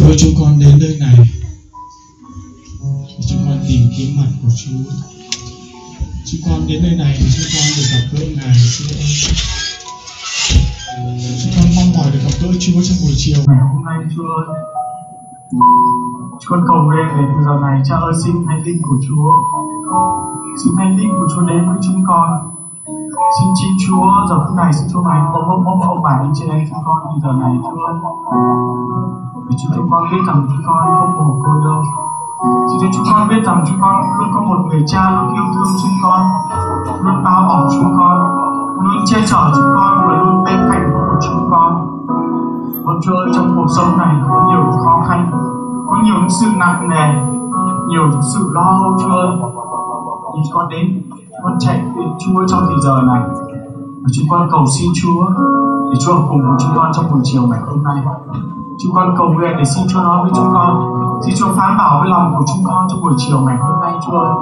Chúa chúng con đến nơi này chúng con tìm kiếm mặt của Chúa. Chúng con đến nơi này chúng con được gặp gỡ Ngài Chúa ơi. Chúng con mong mỏi được gặp gỡ Chúa trong buổi chiều ngày hôm nay Chúa ơi. Con cầu nguyện để từ giờ này Cha ơi xin thánh linh của Chúa xin thánh linh của Chúa đến với chúng con xin chính Chúa giờ phút này xin Chúa ngài ôm ôm ôm ôm bài anh trên đây chúng con từ giờ này Chúa vì chúng chúng con biết rằng chúng con không mồ côi đâu. Chúa cho chúng con biết rằng chúng con luôn có một người cha luôn yêu thương chúng con luôn bao bọc chúng con luôn che chở chúng con và luôn bên cạnh của chúng con. Con Chúa ơi, trong cuộc sống này có nhiều khó khăn có nhiều những sự nặng nề nhiều những sự lo âu Chúa ơi. Thì con đến con chạy đến Chúa trong thời giờ này. Và chúng con cầu xin Chúa để Chúa cùng với chúng con trong buổi chiều ngày hôm nay chúng con cầu nguyện để xin Chúa nói với chúng con. Xin Chúa phán bảo với lòng của chúng con trong buổi chiều ngày hôm nay, Chúa ơi.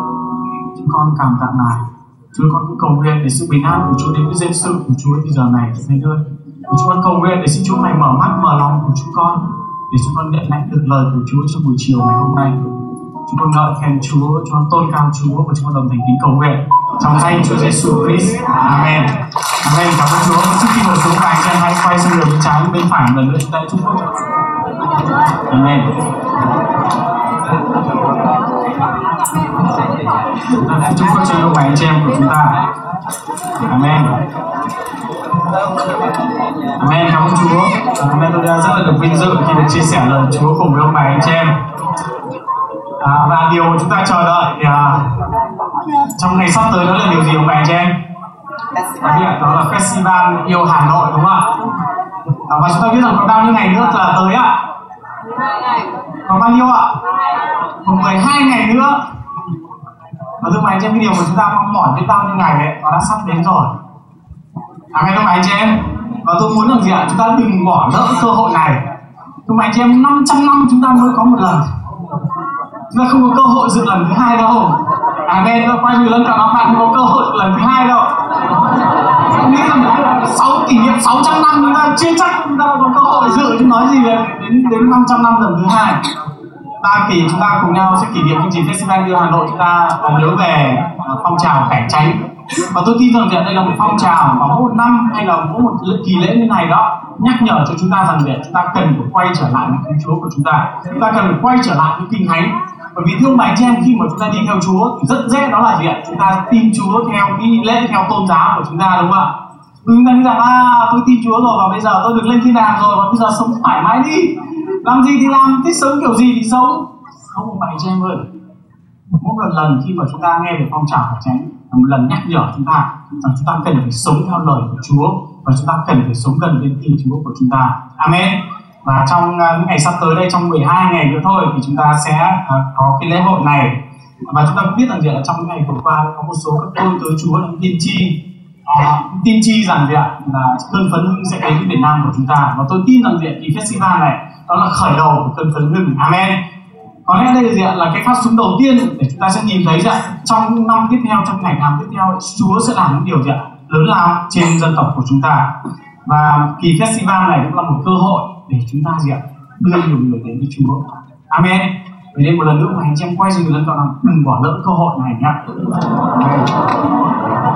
Chúng con cảm tạ Ngài. Chúa con cũng cầu nguyện để sự bình an của Chúa đến với dân sự của Chúa bây giờ này. Thầy ơi. Chúng con cầu nguyện để xin Chúa Ngài mở mắt, mở lòng của chúng con, để chúng con nhận lãnh được lời của Chúa trong buổi chiều ngày hôm nay. Chúng con ngợi khen Chúa, chúng con tôn cao Chúa và chúng con đồng thành kính cầu nguyện trong danh Chúa Giêsu Christ. Amen. Amen. Cảm ơn Chúa. Trước khi ngồi xuống bài cho hãy quay sang đường bên trái bên phải lần nữa. Chúng ta chúc phúc Amen. Chúng ta chúc phúc cho các anh chị em của chúng ta. Amen. Amen. Cảm ơn Chúa. Amen. Tôi rất là được vinh dự khi được chia sẻ lời Chúa cùng với ông bà anh chị em. À, và điều chúng ta chờ đợi à, trong ngày sắp tới đó là điều gì ông bà anh em? Đó là, đó là Festival yêu Hà Nội đúng không ạ? Và chúng ta biết rằng còn bao nhiêu ngày nữa là tới ạ? Còn bao nhiêu ạ? Còn 12 ngày nữa. Và thưa mày em cái điều mà chúng ta mong mỏi biết bao nhiêu ngày đấy nó đã sắp đến rồi. À nghe không anh chị em. Và tôi muốn làm gì ạ? Chúng ta đừng bỏ lỡ cơ hội này. Thưa mày chị em 500 năm chúng ta mới có một lần. Chúng ta không có cơ hội dự lần thứ hai đâu à nghe tôi quay người lần cả nó bạn có cơ hội lần thứ hai đâu. Nghĩ là sáu, kỷ niệm 600 năm, chúng ta chưa chắc chúng ta có cơ hội dự chứ nói gì đến đến 500 năm lần thứ hai. Ba kỳ, chúng ta cùng nhau sẽ kỷ niệm chương trình festival như Hà Nội. Chúng ta còn nhớ về ờ, phong trào cải cháy và tôi tin rằng đây là một phong trào mà mỗi một năm hay là mỗi một kỳ lễ như này đó, nhắc nhở cho chúng ta rằng để chúng ta cần phải quay trở lại với Chúa của chúng ta. Chúng ta cần phải quay trở lại với kinh thánh bởi vì thương bài chị em khi mà chúng ta đi theo Chúa thì rất dễ đó là gì ạ? Chúng ta tin Chúa theo cái lễ, theo tôn giáo của chúng ta, đúng không ạ? Chúng ta nghĩ rằng à tôi tin Chúa rồi và bây giờ tôi được lên thiên đàng rồi và bây giờ sống thoải mái đi. Làm gì thì làm, thích sống kiểu gì thì sống. Không phải cho em ơi mỗi một lần khi mà chúng ta nghe về phong trào của tránh là một lần nhắc nhở chúng ta rằng chúng ta cần phải sống theo lời của Chúa và chúng ta cần phải sống gần với tin Chúa của chúng ta. Amen và trong à, những ngày sắp tới đây trong 12 ngày nữa thôi thì chúng ta sẽ à, có cái lễ hội này. Và chúng ta cũng biết rằng là trong những ngày vừa qua có một số các tôi tới Chúa là tiên tri. À, tiên tri rằng gì ạ là cơn phấn hưng sẽ đến với Việt Nam của chúng ta. Và tôi tin rằng gì ạ, festival này đó là khởi đầu của cơn phấn hưng Amen. Có lẽ đây là gì ạ là cái phát súng đầu tiên để chúng ta sẽ nhìn thấy rằng trong năm tiếp theo trong ngày làm tiếp theo Chúa sẽ làm những điều gì ạ lớn lao trên dân tộc của chúng ta và kỳ festival này cũng là một cơ hội để chúng ta gì ạ? Đưa nhiều người đến với Chúa Amen. Vậy nên một lần nữa mà anh chị em quay dừng lần còn rằng đừng bỏ lỡ cơ hội này nhá.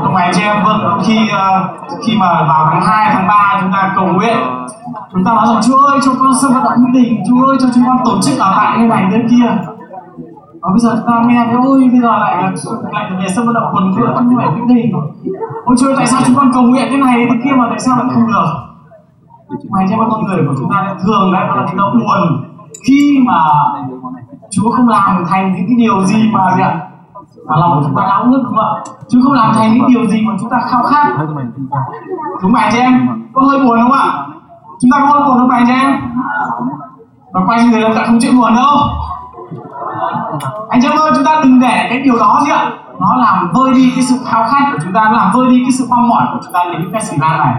Không anh chị em vâng, vâng khi ờ, khi mà vào tháng 2, tháng 3 chúng ta cầu nguyện chúng ta nói rằng Chúa ơi cho con sân vận động mỹ định Chúa ơi cho chúng con tổ chức ở tại như này đến kia và bây giờ chúng ta nghe thấy ôi bây giờ lại lại về sân vận động quần vượt không phải mỹ gì ôi chúa tại sao chúng con cầu nguyện thế này? Thế kia mà tại sao lại không được? Mày cho con người của chúng ta thường đấy là chúng ta buồn. Khi mà Chúa không làm thành những cái điều gì mà gì ạ? Mà lòng của chúng ta áo ước không ạ? Chứ không làm thành những điều gì mà chúng ta khao khát. Đúng mày chị em, có hơi buồn không ạ? Chúng ta có hơi buồn không phải chị em? Và quay người là không chịu buồn đâu anh chị em ơi, chúng ta đừng để cái điều đó gì ạ? Nó làm vơi đi cái sự khao khát của chúng ta, nó làm vơi đi cái sự mong mỏi của chúng ta đến cái festival này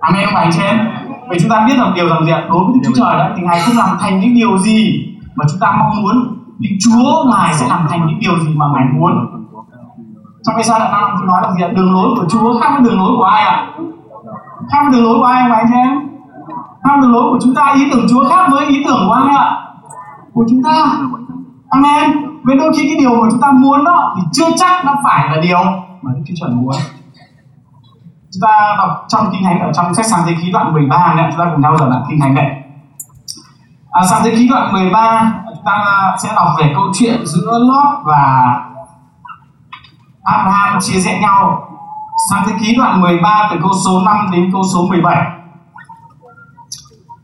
amen không phải anh chị em, vậy chúng ta biết rằng điều rằng gì ạ? Đối với Đức Chúa Trời đó, thì ngài không làm thành những điều gì mà chúng ta mong muốn. Nhưng Chúa ngài sẽ làm thành những điều gì mà ngài muốn. Trong cái giai đoạn năm, tôi nói là gì ạ? Đường lối của Chúa khác với đường lối của ai ạ? Khác với đường lối của ai mà anh chị em? Khác đường lối của chúng ta, ý tưởng Chúa khác với ý tưởng của ai ạ? Của chúng ta amen với đôi khi cái điều mà chúng ta muốn đó thì chưa chắc nó phải là điều mà Đức Chúa Trời muốn. Chúng ta đọc trong kinh thánh ở trong sách sáng thế ký đoạn 13 này chúng ta cùng nhau giờ lại kinh thánh này à, sáng thế ký đoạn 13 chúng ta sẽ đọc về câu chuyện giữa Lót và Abraham chia rẽ nhau. Sáng thế ký đoạn 13 từ câu số 5 đến câu số 17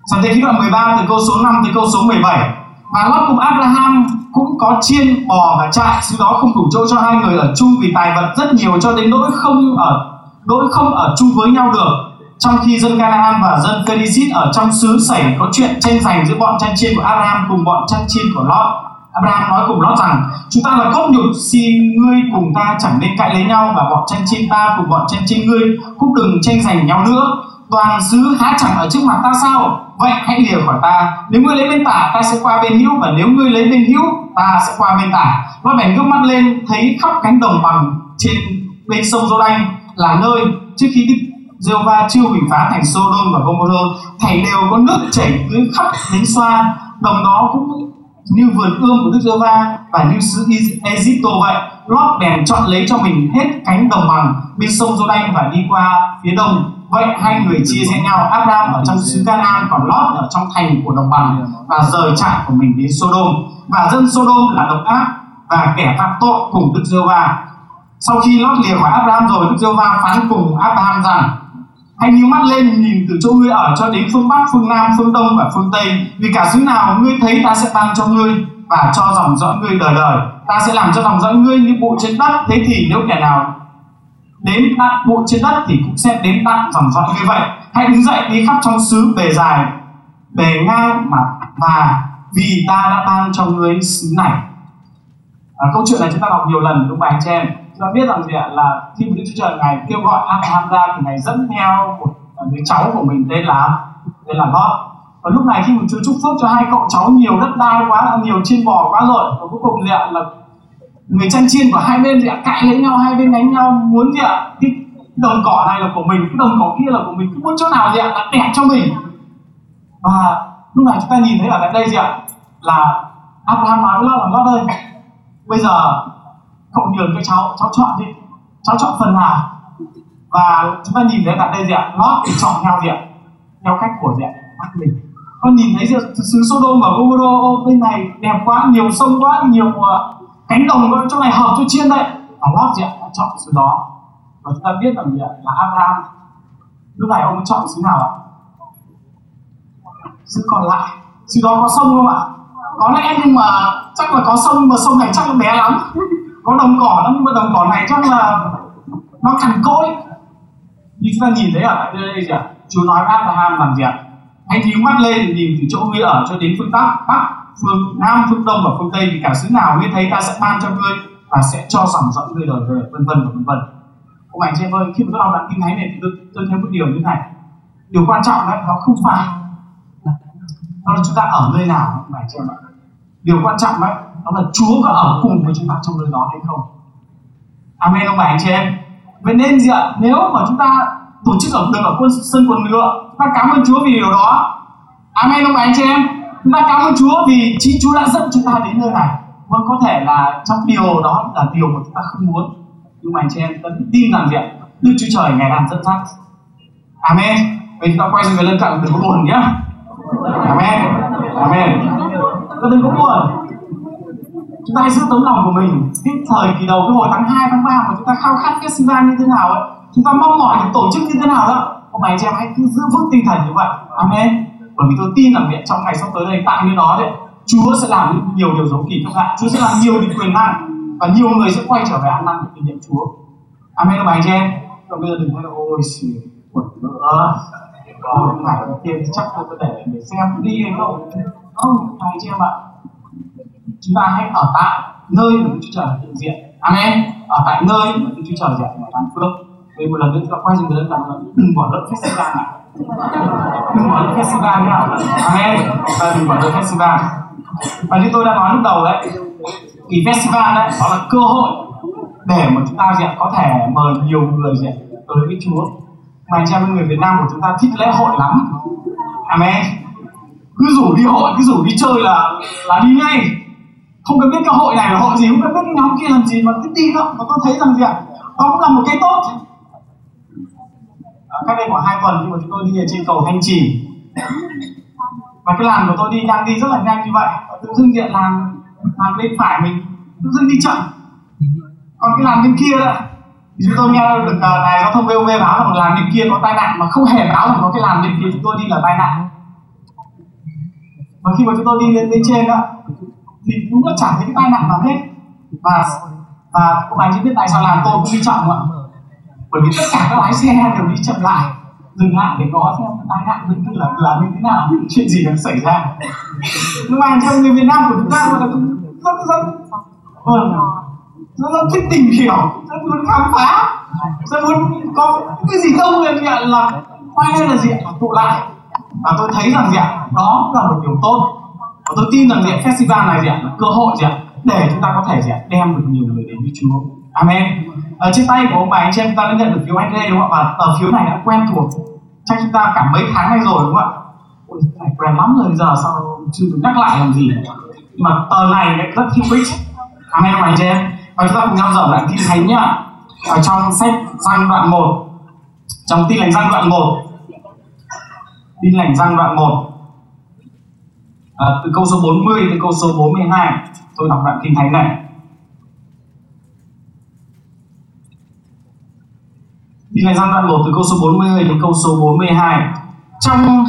sáng thế ký đoạn 13 từ câu số 5 đến câu số 17 và Lót cùng Abraham cũng có chiên bò và trại. Sau đó không đủ chỗ cho hai người ở chung vì tài vật rất nhiều cho đến nỗi không ở, nỗi không ở chung với nhau được. Trong khi dân Canaan và dân Pharisee ở trong xứ xảy có chuyện tranh giành giữa bọn chăn chiên của Abraham cùng bọn chăn chiên của Lót. Abraham nói cùng Lót rằng, chúng ta là cốt nhục, xin ngươi cùng ta chẳng nên cãi lấy nhau và bọn chăn chiên ta cùng bọn chăn chiên ngươi cũng đừng tranh giành nhau nữa toàn xứ há chẳng ở trước mặt ta sao? Vậy hãy lìa khỏi ta. Nếu ngươi lấy bên tả, ta sẽ qua bên hữu, và nếu ngươi lấy bên hữu, ta sẽ qua bên tả. Nó bèn ngước mắt lên, thấy khắp cánh đồng bằng trên bên sông giô đanh là nơi trước khi Đức giê va chưa hủy phá thành Sodom và Gomorrah thảy đều có nước chảy dưới khắp đến xoa. Đồng đó cũng như vườn ươm của Đức giê va và như xứ Egypto vậy. Lót bèn chọn lấy cho mình hết cánh đồng bằng bên sông giô đanh và đi qua phía đông vậy hai người chia rẽ nhau, Abraham ở trong xứ Canaan còn Lot ở trong thành của đồng bằng và rời trại của mình đến Sodom. Và dân Sodom là độc ác và kẻ phạm tội cùng Đức giê va sau khi Lot lìa khỏi Abraham rồi, Đức giê va phán cùng Abraham rằng, hãy nhíu mắt lên, nhìn từ chỗ ngươi ở cho đến phương bắc, phương nam, phương đông và phương tây. Vì cả xứ nào ngươi thấy, ta sẽ ban cho ngươi và cho dòng dõi ngươi đời đời. Ta sẽ làm cho dòng dõi ngươi như bụi trên đất. Thế thì nếu kẻ nào đến đặt bụi trên đất thì cũng sẽ đến đặt dòng dõi như vậy. Hãy đứng dậy đi khắp trong xứ bề dài bề ngang mà và vì ta đã ban cho ngươi xứ này. À, câu chuyện này chúng ta đọc nhiều lần đúng không anh chị em? Chúng ta biết rằng gì ạ? Là khi mà Đức Chúa Trời ngài kêu gọi Abraham ra thì ngài dẫn theo một à, đứa cháu của mình tên là tên là lót và lúc này khi mà Chúa chúc phước cho hai cậu cháu nhiều đất đai quá nhiều chiên bò quá rồi. Và cuối cùng gì ạ? Là người chăn chiên của hai bên thì ạ, cãi lấy nhau, hai bên đánh nhau, muốn gì ạ, cái đồng cỏ này là của mình, cái đồng cỏ kia là của mình cứ muốn chỗ nào gì ạ là đẹp cho mình. Và lúc này chúng ta nhìn thấy ở tại đây gì ạ, là Abraham nói với Lot là, Lot ơi, bây giờ cậu nhường cho cháu cháu chọn đi, cháu chọn phần nào? Và chúng ta nhìn thấy tại đây gì ạ, Lot thì chọn theo gì ạ, theo cách của gì ạ, mắt mình. Con nhìn thấy xứ Sodom và Gomorrah bên này đẹp quá, nhiều sông quá, nhiều ờ, cánh đồng chỗ này hợp cho chiên đây và lót gì ạ? Đã chọn xứ đó. Và chúng ta biết rằng gì ạ? Là Abraham. Lúc này ông chọn xứ nào ạ? Xứ còn lại. Xứ đó có sông không ạ? Có lẽ nhưng mà chắc là có sông, mà sông này chắc là bé lắm. Có đồng cỏ lắm, nhưng mà đồng cỏ này chắc là nó cằn cỗi. Như chúng ta nhìn thấy ở đây gì ạ? Chú nói với Abraham làm gì ạ? Hãy nhíu mắt lên, nhìn từ chỗ ngươi ở cho đến phương bắc bắc phương nam phương đông và phương tây thì cả xứ nào ngươi thấy ta sẽ ban cho ngươi và sẽ cho dòng dõi ngươi đời đời vân vân và vân vân. Ông anh chị em ơi khi mà tôi đọc đoạn kinh thánh này thì tôi, tôi thấy một điều như này. Điều quan trọng đấy nó không phải đó là chúng ta ở nơi nào ông anh chị em ạ. Điều quan trọng đấy đó là Chúa có ở cùng với chúng ta trong nơi đó hay không. Amen ông bà anh chị em. Vậy nên gì ạ? Nếu mà chúng ta tổ chức ở được ở quân sân quần ngựa ta cảm ơn Chúa vì điều đó. Amen ông bà anh chị em chúng ta cảm ơn Chúa vì chính Chúa đã dẫn chúng ta đến nơi này. Vâng có thể là trong điều đó là điều mà chúng ta không muốn. Nhưng mà anh chị em vẫn tin rằng gì ạ? Đức Chúa Trời ngày làm dẫn dắt. Amen. Vậy chúng ta quay sang người lân cận đừng có buồn nhá Amen. Amen. Đừng có buồn. Chúng ta hãy giữ tấm lòng của mình. Cái thời kỳ đầu cái hồi tháng 2, tháng 3 mà chúng ta khao khát festival như thế nào ấy chúng ta mong mỏi được tổ chức như thế nào đó. Hôm nay chị em hãy cứ giữ vững tinh thần như vậy. Amen bởi vì tôi tin rằng điện trong ngày sắp tới đây, tại nơi đó đấy, Chúa sẽ làm nhiều điều dấu kỳ các bạn. Chúa sẽ làm nhiều điều quyền năng và nhiều người sẽ quay trở về ăn năn để kinh nghiệm Chúa. Amen, các bạn chị em. Còn bây giờ đừng nói là ôi, xì, quẩn nữa. Còn phải tiền chắc tôi có để để xem. Đi hay không? Không anh chị em ạ. Chúng ta hãy ở tại nơi mà Chúa Trời hiện diện. Amen. Ở tại nơi mà Chúa Trời diện. Để phước vì một lần nữa chúng ta quay dừng đến lần là đừng bỏ lỡ festival này đừng bỏ lỡ festival nhá amen. Và đừng bỏ lỡ festival. Và như tôi đã nói lúc đầu đấy, thì festival đấy, đó là cơ hội để mà chúng ta diện có thể mời nhiều người diện tới với Chúa. Mà anh em người Việt Nam của chúng ta thích lễ hội lắm. Amen. Cứ rủ đi hội, cứ rủ đi chơi là là đi ngay. Không cần biết cái hội này là hội gì, không cần biết cái nhóm kia làm gì, mà cứ đi thôi. Và tôi thấy rằng gì ạ, đó cũng là một cái tốt cách đây khoảng hai tuần khi mà chúng tôi đi ở trên cầu thanh trì. Và cái làn của tôi đi đang đi rất là nhanh như vậy. Và tự dưng diện làn làn bên phải mình tự dưng đi chậm. Còn cái làn bên kia đó thì chúng tôi nghe được uh, đài giao thông VOV báo là làn bên kia có tai nạn mà không hề báo là có cái làn bên kia chúng tôi đi là tai nạn. Và khi mà chúng tôi đi lên bên trên đó thì đúng là chẳng thấy cái tai nạn nào hết. Và và các bạn chỉ biết tại sao làm tôi cũng đi chậm ạ bởi vì tất cả các lái xe đều đi chậm lại, dừng lại để ngó xem tai nạn mình tức là là như thế nào chuyện gì đang xảy ra. Nhưng mà trong người Việt Nam của chúng ta là rất rất vâng rất rất thích tìm hiểu, rất muốn khám phá. Rất muốn có cái gì không là nhận là quay lên là gì ạ? Tụ lại. Và tôi thấy rằng gì ạ? Đó là một điều tốt. Và tôi tin rằng gì ạ? Festival này gì ạ? Là cơ hội gì ạ? Để chúng ta có thể gì ạ? Đem được nhiều người đến với Chúa Amen. Ở trên tay của ông bà anh chị em chúng ta đã nhận được phiếu anh lê đúng không ạ? Và tờ phiếu này đã quen thuộc chắc chúng ta cả mấy tháng nay rồi đúng không ạ? Ôi, này quen lắm rồi giờ sao chưa được nhắc lại làm gì? Nhưng mà tờ này rất hữu ích. Amen ông bà anh chị em. Và chúng ta cùng nhau dở lại tin thánh nhá. Ở trong sách Giăng đoạn 1 trong tin lành Giăng đoạn 1 tin lành Giăng đoạn 1 à, ờ, từ câu số 40 tới câu số 42 tôi đọc đoạn kinh thánh này. Thì này gian đoạn 1 từ câu số 40 đến câu số 42 trong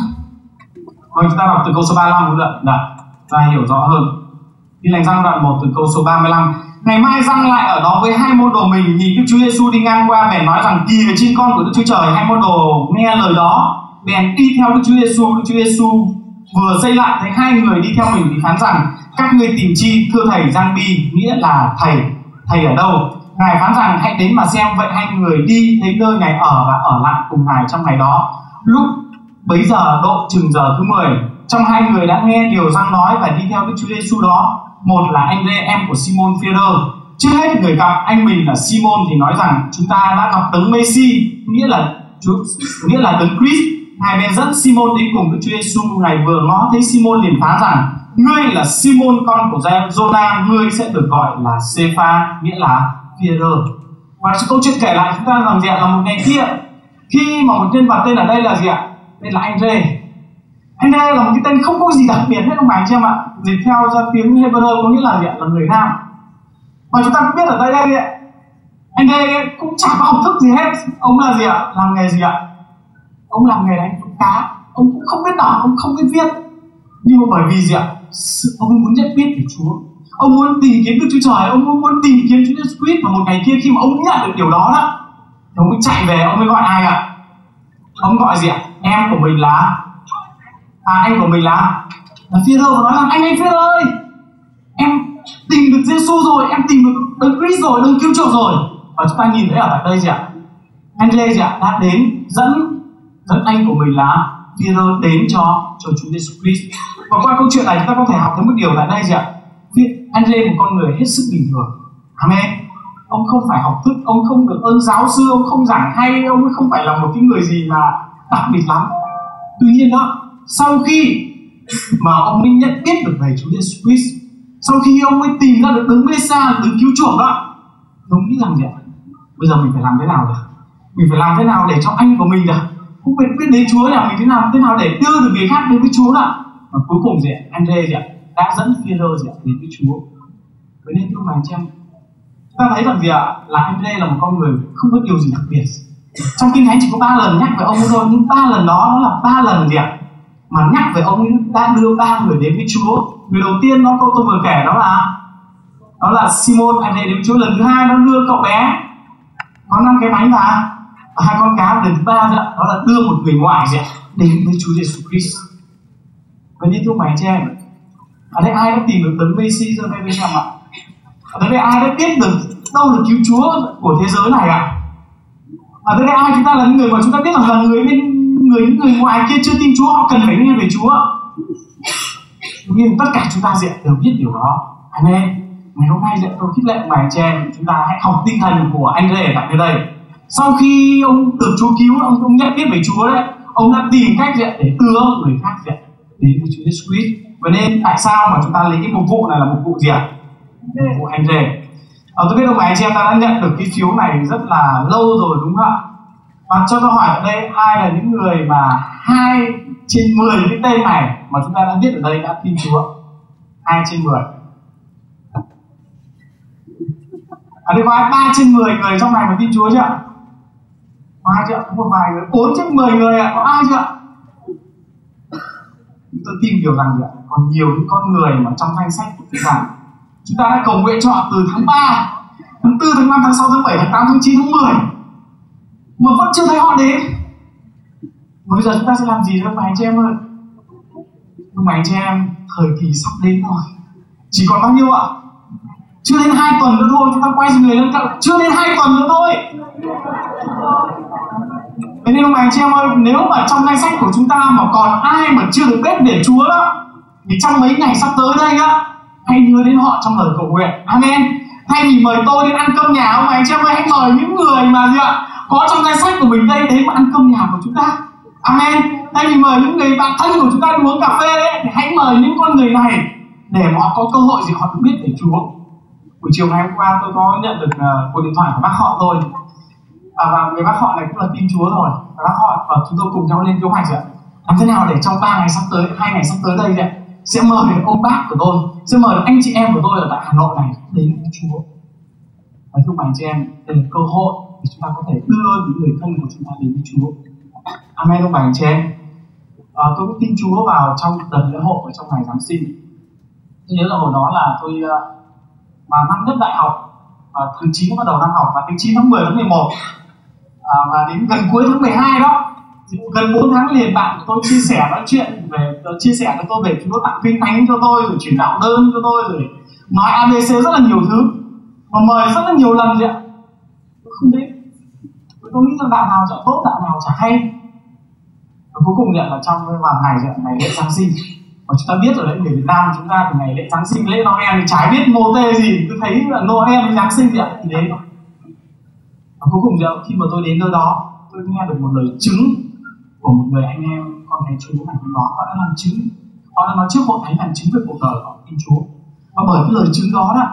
Vâng, chúng ta đọc từ câu số 35 cũng được, đã, ta hiểu rõ hơn. Thì này gian đoạn 1 từ câu số 35 Ngày mai răng lại ở đó với hai môn đồ mình. Nhìn Đức Chúa Giêsu đi ngang qua bèn nói rằng Kìa trên con của Đức Chúa Trời Hai môn đồ nghe lời đó. Bèn đi theo Đức Chúa Giêsu Đức Chúa Giêsu vừa xây lại thấy hai người đi theo mình thì phán rằng Các ngươi tìm chi? Thưa thầy Giang Bi Nghĩa là thầy. Thầy ở đâu? Ngài phán rằng, hãy đến mà xem, Vậy hai người đi đến nơi Ngài ở và ở lại cùng Ngài trong ngày đó. Lúc bấy giờ, độ chừng giờ thứ 10 Trong hai người đã nghe điều răng nói Và đi theo Đức Chúa Giêsu đó. Một là anh Lê, em của Simon Peter trước hết người gặp anh mình là Simon thì nói rằng, chúng ta đã gặp đấng Messi, nghĩa là Chúa, nghĩa là đấng Christ. Ngài bèn dẫn Simon đến cùng đức Chúa Giêsu ngài vừa ngó thấy Simon liền phán rằng, ngươi là Simon con của Jonah, ngươi sẽ được gọi là Sepha nghĩa là Peter và câu chuyện kể lại, chúng ta rằng gì ạ? Là một ngày kia, khi mà một nhân vật tên ở đây là gì ạ? Tên là anh Rê. Anh Rê là một cái tên không có gì đặc biệt hết, ông bà anh chị em ạ. Dịch theo ra tiếng Hebrew có nghĩa là gì ạ? Là người nam. Mà chúng ta cũng biết ở đây đây ạ. Anh rê cũng chẳng có học thức gì hết. Ông là gì ạ? Làm nghề gì ạ? Ông làm nghề đánh cá. Ông cũng không biết đọc, ông không biết viết. Nhưng mà bởi vì gì ạ? Ông muốn nhận biết về Chúa ông muốn tìm kiếm Đức Chúa Trời, ông muốn muốn tìm kiếm Chúa Jesus Christ và một ngày kia khi mà ông nhận được điều đó đó. Thì ông mới chạy về, ông mới gọi ai ạ? Ông gọi gì ạ? Em của mình là à anh của mình là là phi và nói rằng anh anh phi ơi! Em tìm được Giêsu rồi, em tìm được đấng Christ rồi, đấng cứu chuộc rồi. Và chúng ta nhìn thấy ở tại đây gì ạ? À? Lê gì ạ? Đã đến dẫn dẫn anh của mình là Peter đến cho cho Chúa Jesus Christ. Và qua câu chuyện này, chúng ta có thể học thấy một điều tại đây gì ạ? Anh Lê một con người hết sức bình thường. Amen. Ông không phải học thức, ông không được ơn giáo sư, ông không giảng hay, ông không phải là một cái người gì mà đặc biệt lắm. Tuy nhiên đó, sau khi mà ông mới nhận biết được về Chúa Giêsu Christ, sau khi ông mới tìm ra được đấng Mesa đứng cứu chuộc đó, ông nghĩ rằng gì ạ bây giờ mình phải làm thế nào được mình phải làm thế nào để cho anh của mình được không biết biết đến Chúa là mình thế nào thế nào để đưa được người khác đến với Chúa đó và cuối cùng gì ạ? Anh Rê gì ạ? Đã dẫn Peter gì ạ đến với Chúa. Vậy nên thưa bà xem, em ta thấy rằng gì ạ? Là anh đây là một con người không có điều gì đặc biệt. Trong kinh thánh chỉ có ba lần nhắc về ông thôi nhưng ba lần đó nó là ba lần gì ạ? Mà nhắc về ông đã đưa ba người đến với Chúa. Người đầu tiên nó câu tôi vừa kể đó là đó là Simon anh đến với Chúa. Lần thứ hai nó đưa cậu bé có năm cái bánh và hai con cá. Lần thứ ba nữa đó là đưa một người ngoại gì đến với Chúa Giêsu Christ. Và như thưa mày chị em ở đây ai đã tìm được tấm Messi cho đây bên em ạ ở đây ai đã biết được đâu là cứu Chúa của thế giới này ạ? Ở đây ai chúng ta là những người mà chúng ta biết rằng là người bên người những người ngoài kia chưa tin Chúa họ cần phải nghe về Chúa. Nhưng tất cả chúng ta diện đều biết điều đó. Amen ngày hôm nay diện tôi khích lệ bài trẻ chúng ta hãy học tinh thần của anh rể tại nơi đây. Sau khi ông được Chúa cứu ông, ông nhận biết về Chúa đấy. Ông đã tìm cách diện để đưa người khác diện đến với Chúa Jesus Christ. Vậy nên tại sao mà chúng ta lấy cái mục vụ này là mục vụ gì ạ? Mục vụ hành rể. À, ờ, tôi biết ông anh chị em ta đã nhận được cái phiếu này rất là lâu rồi đúng không ạ? Và cho tôi hỏi ở đây ai là những người mà hai trên 10 cái tên này mà chúng ta đã viết ở đây đã tin Chúa? Hai trên 10. ở đây có ai ba trên 10 người trong này mà tin Chúa chưa ạ? Có ai chưa? Có một vài người, 4 trên 10 người ạ, có ai chưa? Tôi tin điều rằng ạ, còn nhiều những con người mà trong danh sách của chúng ta chúng ta đã cầu nguyện cho họ từ tháng 3 tháng 4, tháng 5, tháng 6, tháng 7, tháng 8, tháng 9, tháng 10 mà vẫn chưa thấy họ đến. Mà bây giờ chúng ta sẽ làm gì nữa? Mà anh chị em ơi. Nhưng mà anh chị em thời kỳ sắp đến rồi. Chỉ còn bao nhiêu ạ? Chưa đến hai tuần nữa thôi chúng ta quay người lên cận. Chưa đến hai tuần nữa thôi. Thế nên mà anh chị em ơi nếu mà trong danh sách của chúng ta mà còn ai mà chưa được biết để Chúa đó thì trong mấy ngày sắp tới đây á hãy nhớ đến họ trong lời cầu nguyện. Amen. Thay vì mời tôi đến ăn cơm nhà ông anh chị em ơi hãy mời những người mà gì ạ có trong danh sách của mình đây đến mà ăn cơm nhà của chúng ta. Amen. Thay vì mời những người bạn thân của chúng ta đi uống cà phê đấy thì hãy mời những con người này để họ có cơ hội gì họ được biết về Chúa. Buổi chiều ngày hôm qua tôi có nhận được uh, cuộc điện thoại của bác họ tôi. À, và người bác họ này cũng là tin Chúa rồi. Và bác họ và chúng tôi cùng nhau lên kế hoạch rồi làm thế nào để trong ba ngày sắp tới hai ngày sắp tới đây vậy sẽ mời ông bác của tôi. Sẽ mời anh chị em của tôi ở tại Hà Nội này đến với Chúa. Và thưa bạn chị em đây là cơ hội để chúng ta có thể đưa những người thân của chúng ta đến với Chúa. Amen ông bạn anh chị em. À, tôi cũng tin Chúa vào trong tuần lễ hội và trong ngày Giáng sinh. Tôi nhớ là hồi đó là tôi à, mà năm nhất đại học à, tháng 9 bắt đầu năm học và tháng 9 tháng 10 tháng 11 à, và đến gần cuối tháng 12 đó gần 4 tháng liền bạn của tôi chia sẻ nói chuyện về chia sẻ cho tôi về Chúa tặng kinh thánh cho tôi, rồi chuyển đạo đơn cho tôi, rồi nói ABC rất là nhiều thứ. Mà mời rất là nhiều lần vậy ạ tôi không đến tôi nghĩ rằng đạo nào chọn tốt, đạo nào chả hay. Và cuối cùng nhận là trong cái vào ngày ngày lễ Giáng sinh. Mà chúng ta biết rồi đấy, người Việt Nam chúng ta thì ngày lễ Giáng sinh, lễ Noel thì trái biết mô tê gì. Cứ thấy là Noel Giáng sinh gì ạ thì đến. Và cuối cùng giờ khi mà tôi đến nơi đó, tôi nghe được một lời chứng của một người anh em, con thấy Chúa ngày hôm đó họ đã làm chứng. Họ đã nói trước hội thánh làm chứng về cuộc đời họ tin Chúa. Và bởi cái lời chứng đó đó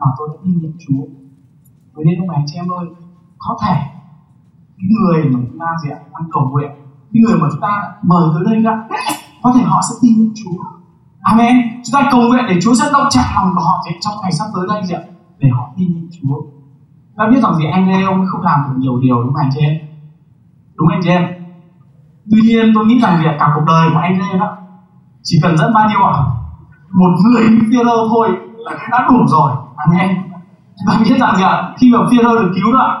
mà tôi đã tin nhận Chúa. Với nên ông bà anh chị em ơi, có thể cái người mà chúng ta gì ạ đang cầu nguyện, cái người mà chúng ta mời tới đây đó, có thể họ sẽ tin nhận Chúa. Amen. Chúng ta cầu nguyện để Chúa sẽ động chạm lòng của họ trong ngày sắp tới đây gì ạ, để họ tin nhận Chúa. Ta biết rằng gì, anh Lê ông không làm được nhiều điều, đúng không anh chị em? Đúng anh chị em? Tuy nhiên tôi nghĩ rằng việc cả cuộc đời của anh Lê đó chỉ cần dẫn bao nhiêu ạ? Một người Führer thôi là đã đủ rồi, anh em. Và biết rằng gì khi mà Führer được cứu đó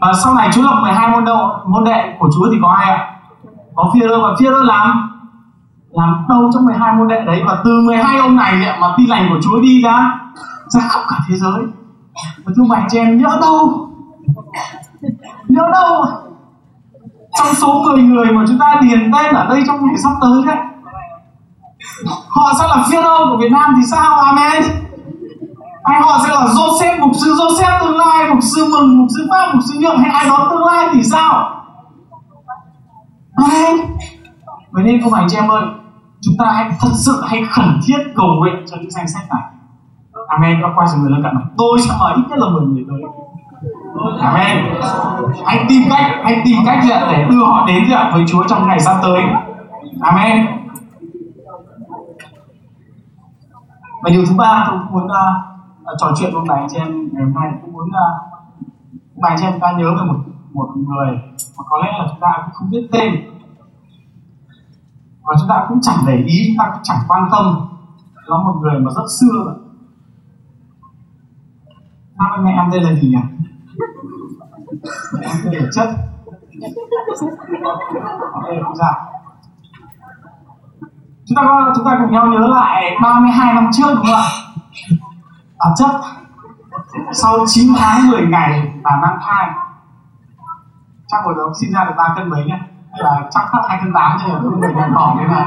và sau này Chúa lập 12 môn đệ môn đệ của Chúa thì có ai ạ? Có Führer và Führer làm làm đâu trong 12 môn đệ đấy? Và từ 12 ông này mà tin lành của Chúa đi ra ra khắp cả thế giới. Và thưa bạn chị em nhớ đâu? Nhớ đâu? Trong số 10 người mà chúng ta điền tên ở đây trong ngày sắp tới đấy họ sẽ là phiên âu của Việt Nam thì sao amen. Hay họ sẽ là Joseph, mục sư Joseph tương lai, mục sư mừng, mục sư pháp, mục sư nhượng, hay ai đó tương lai thì sao? Amen vậy nên các bạn chị em ơi, chúng ta hãy thật sự hãy khẩn thiết cầu nguyện cho những danh sách này. Amen. Các quay cho người lân cận này tôi sẽ mời ít nhất là 10 người tới. Amen. Anh tìm cách, anh tìm cách gì để đưa họ đến gì với Chúa trong ngày sắp tới. Amen. Và điều thứ ba tôi cũng muốn uh, trò chuyện với bạn anh chị em ngày hôm nay. Cũng muốn à, uh, bạn anh chị em ta nhớ về một một người mà có lẽ là chúng ta cũng không biết tên. Và chúng ta cũng chẳng để ý chúng ta cũng chẳng quan tâm. Đó một người mà rất xưa. Rồi năm anh em đây là gì nhỉ? Em chất chúng ta chúng ta cùng nhau nhớ lại 32 năm trước đúng không ạ à, chất sau 9 tháng 10 ngày bà mang thai chắc hồi đó sinh ra được 3 cân mấy nhá là chắc thấp hai cân tám cho nên người nhà bỏ thế này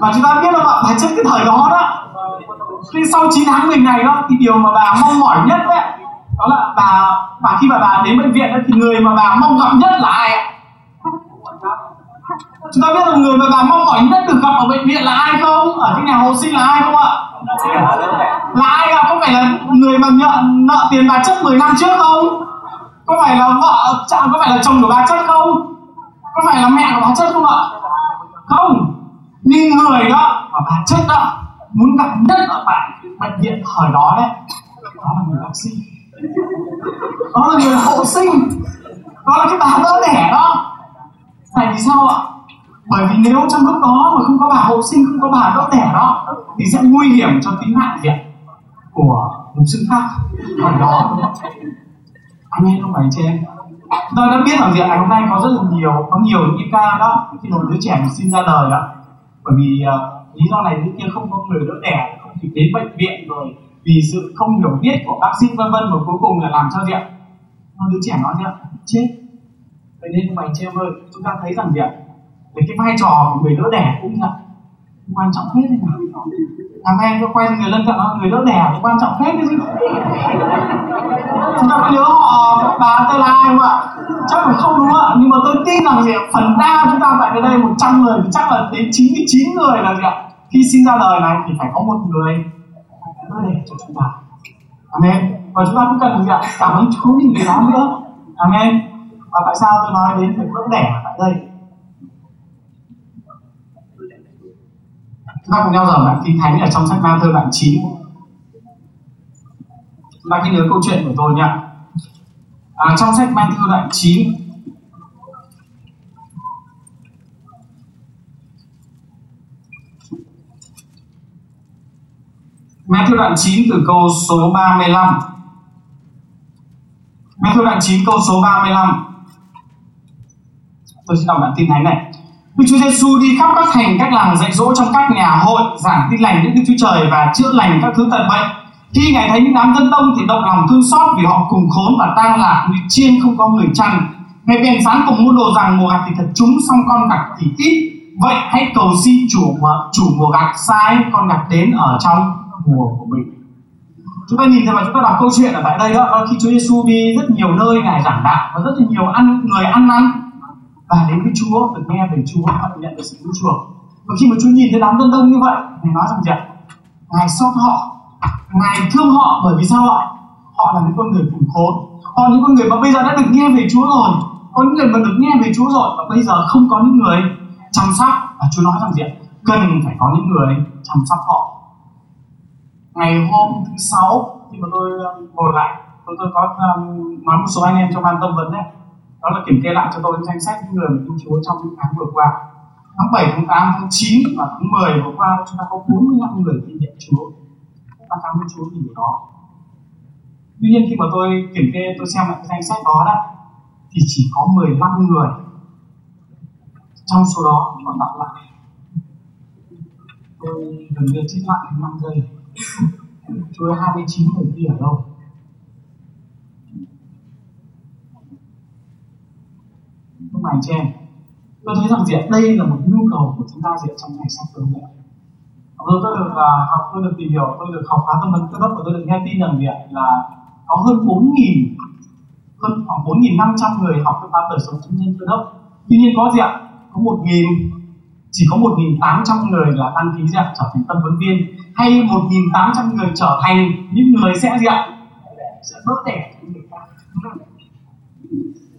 và chúng ta biết là bạn phải chất cái thời đó đó thì sau 9 tháng 10 ngày đó thì điều mà bà mong mỏi nhất đấy đó là bà bà khi mà bà đến bệnh viện ấy, thì người mà bà mong gặp nhất là ai ạ? Chúng ta biết là người mà bà mong mỏi nhất được gặp ở bệnh viện là ai không? Ở cái nhà hộ sinh là ai không ạ? Là ai gặp? có phải là người mà nhận nợ tiền bà chất 10 năm trước không? Có phải là vợ chồng có phải là chồng của bà chất không? Có phải là mẹ của bà chất không ạ? Không. Nhưng người đó mà bà chất đó muốn gặp nhất ở tại bệnh viện thời đó đấy đó là người bác sĩ đó là người hộ sinh. Đó là cái bà đỡ đẻ đó. Tại vì sao ạ? Bởi vì nếu trong lúc đó mà không có bà hộ sinh không có bà đỡ đẻ đó thì sẽ nguy hiểm cho tính mạng gì ạ của một sinh khác. Ở đó anh em không phải chị em. Tôi đã biết rằng gì ngày hôm nay có rất là nhiều có nhiều những ca đó khi một đứa trẻ sinh ra đời đó bởi vì uh, lý do này đứa kia không có người đỡ đẻ không kịp đến bệnh viện rồi vì sự không hiểu biết của bác sĩ vân vân và cuối cùng là làm cho gì ạ? Đứa trẻ nó gì ạ? Chết. Vậy nên các anh chị em ơi chúng ta thấy rằng gì ạ? Về cái vai trò của người đỡ đẻ cũng là quan trọng hết đấy làm em có quen người lân cận đó người đỡ đẻ thì quan trọng hết đấy chứ. Chúng ta có nhớ họ bà tên là ai không ạ? Chắc là không đúng ạ. Nhưng mà tôi tin rằng gì ạ? Phần đa chúng ta tại đây 100 người chắc là đến 99 người là gì ạ? Khi sinh ra đời này thì phải có một người nó đẹp cho chúng ta amen. Và chúng ta cũng cần gì ạ cảm ơn chúa vì điều đó nữa. Amen. Và tại sao tôi nói đến việc đỡ đẻ tại đây? Chúng ta cùng nhau dở bản kinh thánh ở trong sách Matthew đoạn 9 chúng ta ghi nhớ câu chuyện của tôi nhé à, trong sách Matthew đoạn 9 Matthew đoạn 9 từ câu số 35 Matthew đoạn 9 câu số 35 Tôi sẽ đọc bản tin thánh này Đức Chúa Giêsu đi khắp các thành, các làng dạy dỗ trong các nhà hội, giảng tin lành Đức Đức Chúa Trời và chữa lành các thứ tật bệnh. Khi ngài thấy những đám dân đông thì động lòng thương xót vì họ cùng khốn và tang lạc như chiên không có người chăn. Ngài bèn phán cùng môn đồ rằng, mùa gặt thì thật chúng xong con gặt thì ít. Vậy hãy cầu xin chủ chủ mùa gặt sai, con gặt đến ở trong mùa của mình. Chúng ta nhìn thấy mà chúng ta đọc câu chuyện ở tại đây đó, khi Chúa Giêsu đi rất nhiều nơi, ngài giảng đạo và rất là nhiều ăn, người ăn năn. Và đến với Chúa, được nghe về Chúa, và nhận được sự cứu chuộc. Và khi mà Chúa nhìn thấy đám dân đông như vậy, ngài nói rằng gì ạ? Ngài xót họ. Ngài thương họ bởi vì sao ạ? Họ là những con người khủng khốn họ những con người mà bây giờ đã được nghe về Chúa rồi. Có những người mà được nghe về Chúa rồi, và bây giờ không có những người chăm sóc. Và Chúa nói rằng gì ạ? Cần phải có những người chăm sóc họ ngày hôm thứ sáu khi mà tôi um, ngồi lại tôi tôi có um, nói một số anh em trong ban tâm vấn đấy đó là kiểm kê lại cho tôi danh sách những người mà tin Chúa trong những tháng vừa qua. Tháng 7, tháng 8, tháng 9 và tháng 10 vừa qua chúng ta có 45 người tin nhận Chúa. Ta cảm ơn Chúa vì điều đó. Tuy nhiên khi mà tôi kiểm kê tôi xem lại cái danh sách đó đó thì chỉ có 15 người trong số đó còn đọc lại. Tôi gần như chết lại 5 giây. Chúa 29 người kia ở đâu các bạn chị em tôi thấy rằng gì đây là một nhu cầu của chúng ta gì trong ngày sắp tới này. Tôi tôi được uh, học tôi được tìm hiểu tôi được học khá tâm vấn cơ đốc và tôi được nghe tin rằng gì là có hơn bốn nghìn hơn khoảng bốn nghìn năm trăm người học cái khóa đời sống chứng nhân cơ đốc. Tuy nhiên có gì ạ? Có một nghìn chỉ có một nghìn tám trăm người là đăng ký gì ạ trở thành tâm vấn viên, hay một nghìn tám trăm người trở thành những người sẽ gì ạ? Sẽ bớt đẻ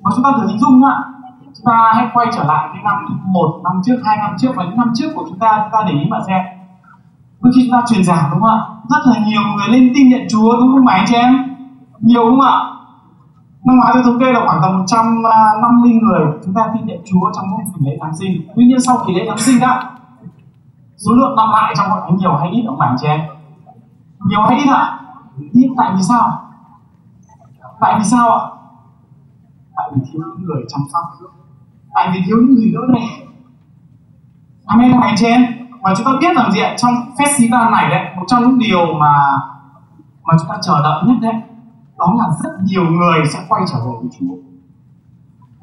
và chúng ta thử hình dung ạ chúng ta hãy quay trở lại cái năm một, năm trước, hai năm trước và những năm trước của chúng ta. Chúng ta để ý mà xem. Đôi khi chúng ta truyền giảng đúng không ạ? Rất là nhiều người lên tin nhận chúa, đúng không phải anh chị em? Nhiều đúng không ạ? Năm ngoái tôi thống kê là khoảng tầm 150 người chúng ta tin nhận chúa trong mỗi kỳ lễ giáng sinh. Tuy nhiên sau kỳ lễ giáng sinh đó số lượng năm lại trong hội thánh nhiều hay ít ở phải anh em nhiều hay ít ạ? Ít. Tại vì sao? Tại vì sao ạ? Tại vì thiếu những người chăm sóc. Tại vì thiếu những người đỡ đẻ. Amen, anh chị em. Và chúng ta biết rằng gì ạ trong festival này đấy, một trong những điều mà mà chúng ta chờ đợi nhất đấy đó là rất nhiều người sẽ quay trở về với Chúa.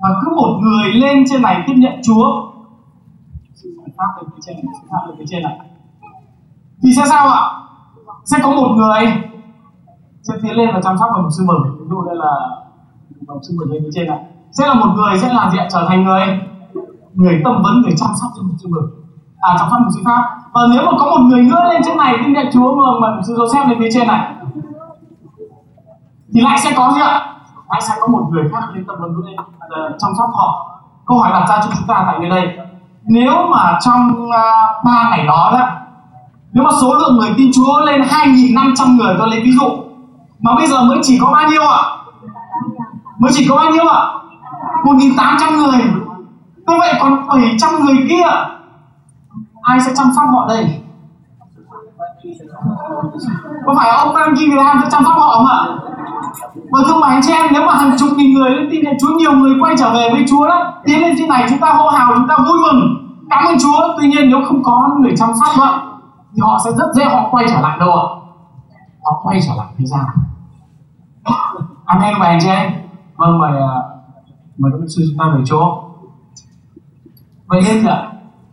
Và cứ một người lên trên này tiếp nhận Chúa. Phát lên phía trên này phát lên phía trên này. Thì sẽ sao ạ? Sẽ có một người sẽ tiến lên và chăm sóc một sư mừng. Ví dụ đây là một sư mừng lên phía trên này. Sẽ là một người sẽ làm gì ạ? Trở thành người người tâm vấn, người chăm sóc cho một sư mừng. À chăm sóc một sư pháp. Và nếu mà có một người nữa lên trên này tin nhận Chúa mà mà sư Joseph lên phía trên này thì lại sẽ có gì ạ? Lại sẽ có một người khác lên tâm vấn lên chăm sóc họ. Câu hỏi đặt ra cho chúng ta tại nơi đây. Nếu mà trong ờ, uh, 3 ngày đó đó nếu mà số lượng người tin Chúa lên 2.500 người tôi lấy ví dụ. Mà bây giờ mới chỉ có bao nhiêu ạ? Mới chỉ có bao nhiêu ạ? 1.800 người. Như vậy còn 700 người kia. Ai sẽ chăm sóc họ đây? Có phải ông Frankie Graham sẽ chăm sóc họ không ạ? Và thưa mày anh chị em, nếu mà hàng chục nghìn người tin nhận Chúa, nhiều người quay trở về với Chúa đó tiến lên trên này chúng ta hô hào, chúng ta vui mừng, cảm ơn Chúa. Tuy nhiên nếu không có người chăm sóc nữa thì họ sẽ rất dễ, họ quay trở lại đâu ạ? Họ quay trở lại thế gian. Amen mời anh chị em. Vâng mời à, mời các sư chúng ta về chỗ. Vậy nên là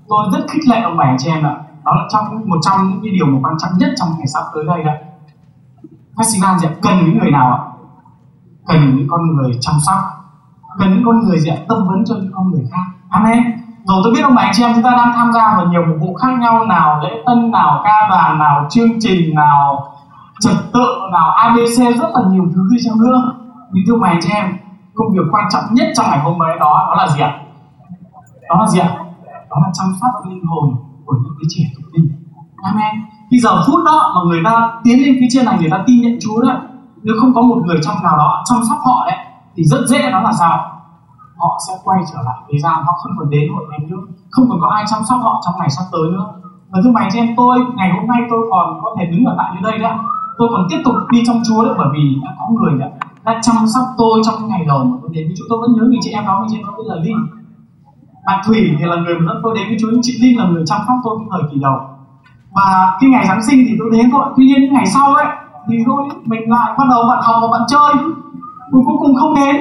tôi rất khích lệ ông bà anh chị em ạ. Đó là trong một trong những cái điều mà quan trọng nhất trong ngày sắp tới đây đó festival gì ạ? Cần những người nào ạ? Cần những con người chăm sóc, cần những con người gì tâm vấn cho những con người khác. Amen. Rồi tôi biết ông bà anh chị em chúng ta đang tham gia vào nhiều mục vụ khác nhau, nào lễ tân, nào ca đoàn nào chương trình, nào trật tự, nào abc rất là nhiều thứ đi chăng nữa nhưng thưa bà anh chị em, công việc quan trọng nhất trong ngày hôm ấy đó đó là gì ạ? Đó là gì ạ? Đó là chăm sóc linh hồn của những đứa trẻ thuộc linh. Amen. Khi giờ phút đó mà người ta tiến lên phía trên này, người ta tin nhận chúa đấy nếu không có một người trong nào đó chăm sóc họ đấy thì rất dễ đó là sao? Họ sẽ quay trở lại thế gian họ không còn đến hội thánh nữa không còn có ai chăm sóc họ trong ngày sắp tới nữa. Và thưa mày xem tôi ngày hôm nay tôi còn có thể đứng ở tại nơi đây đấy tôi còn tiếp tục đi trong chúa đấy bởi vì đã có người đã, đã chăm sóc tôi trong ngày đầu mà tôi đến với chúa. Tôi vẫn nhớ người chị em đó người chị em đó là linh. Bạn thủy thì là người mà dẫn tôi đến với chúa. Chị linh là người chăm sóc tôi cái thời kỳ đầu. Và cái ngày giáng sinh thì tôi đến thôi. Tuy nhiên những ngày sau ấy thì thôi, mình lại bắt đầu bạn học và bạn chơi. Cuối cùng không đến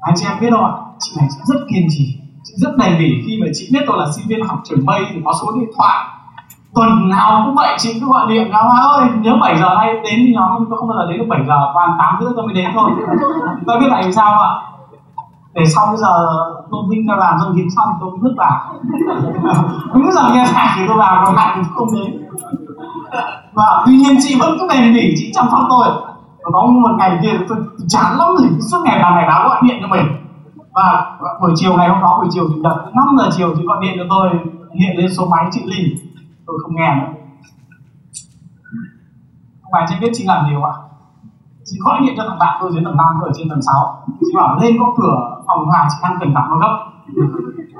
anh chị em biết không ạ? Chị này chị rất kiên trì, chị rất bền bỉ. Khi mà chị biết tôi là sinh viên học trường mây thì có số điện thoại. Tuần nào cũng vậy, chị cứ gọi điện. Là hoa ơi, nhớ 7 giờ nay đến thì nhóm. Tôi không bao giờ đến được 7 giờ, toàn 8 rưỡi tôi mới đến thôi. Tôi biết tại vì sao ạ? Để sau bây giờ tôi vinh ra làm xong hiến xong tôi vứt vào. Đúng giờ nghe nhạc thì tôi vào, còn lại thì không đến. Và tuy nhiên chị vẫn cứ bền bỉ, chị chăm sóc tôi. Và có một ngày kia tôi chán lắm rồi suốt ngày bà này báo gọi điện cho mình. Và buổi chiều ngày hôm đó, buổi chiều chủ nhật, năm giờ chiều chị gọi điện cho tôi, hiện lên số máy chị Linh tôi không nghe nữa. Không phải chị biết chị làm điều ạ? Chị gọi điện cho thằng bạn tôi dưới tầng 5 ở trên tầng 6 chị bảo lên có cửa phòng hòa chị đang cần gặp nó gấp.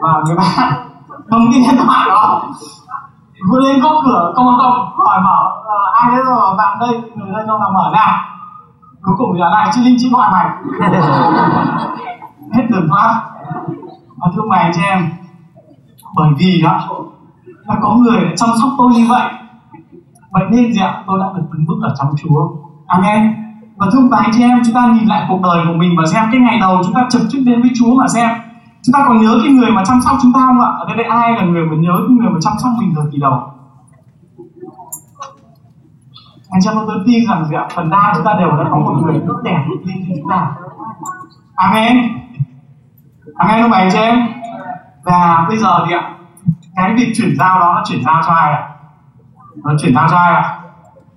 Và người bạn bấm cái điện thoại đó. Vừa lên góc cửa, công công hỏi bảo ờ, ai đấy rồi? Bạn đây, người đây cho là mở nào cuối cùng thì là lại chị linh, chị gọi mày. Hết đường thoát. Và thưa mày cho em, bởi vì đó là có người đã chăm sóc tôi như vậy. Vậy nên gì ạ? Tôi đã được đứng bước ở trong chúa. Amen và thưa bà anh chị em chúng ta nhìn lại cuộc đời của mình và xem cái ngày đầu chúng ta trực tiếp đến với chúa mà xem. Chúng ta còn nhớ cái người mà chăm sóc chúng ta không ạ? Ở đây, đây ai là người mà nhớ cái người mà chăm sóc mình từ kỳ đầu? Anh chị em tôi tin rằng gì ạ? Phần đa chúng ta đều đã có một người tốt đẹp như chúng ta. Amen. Amen không phải anh chị em? Và bây giờ thì ạ cái việc chuyển giao đó nó chuyển giao cho ai ạ? Nó chuyển giao cho ai ạ?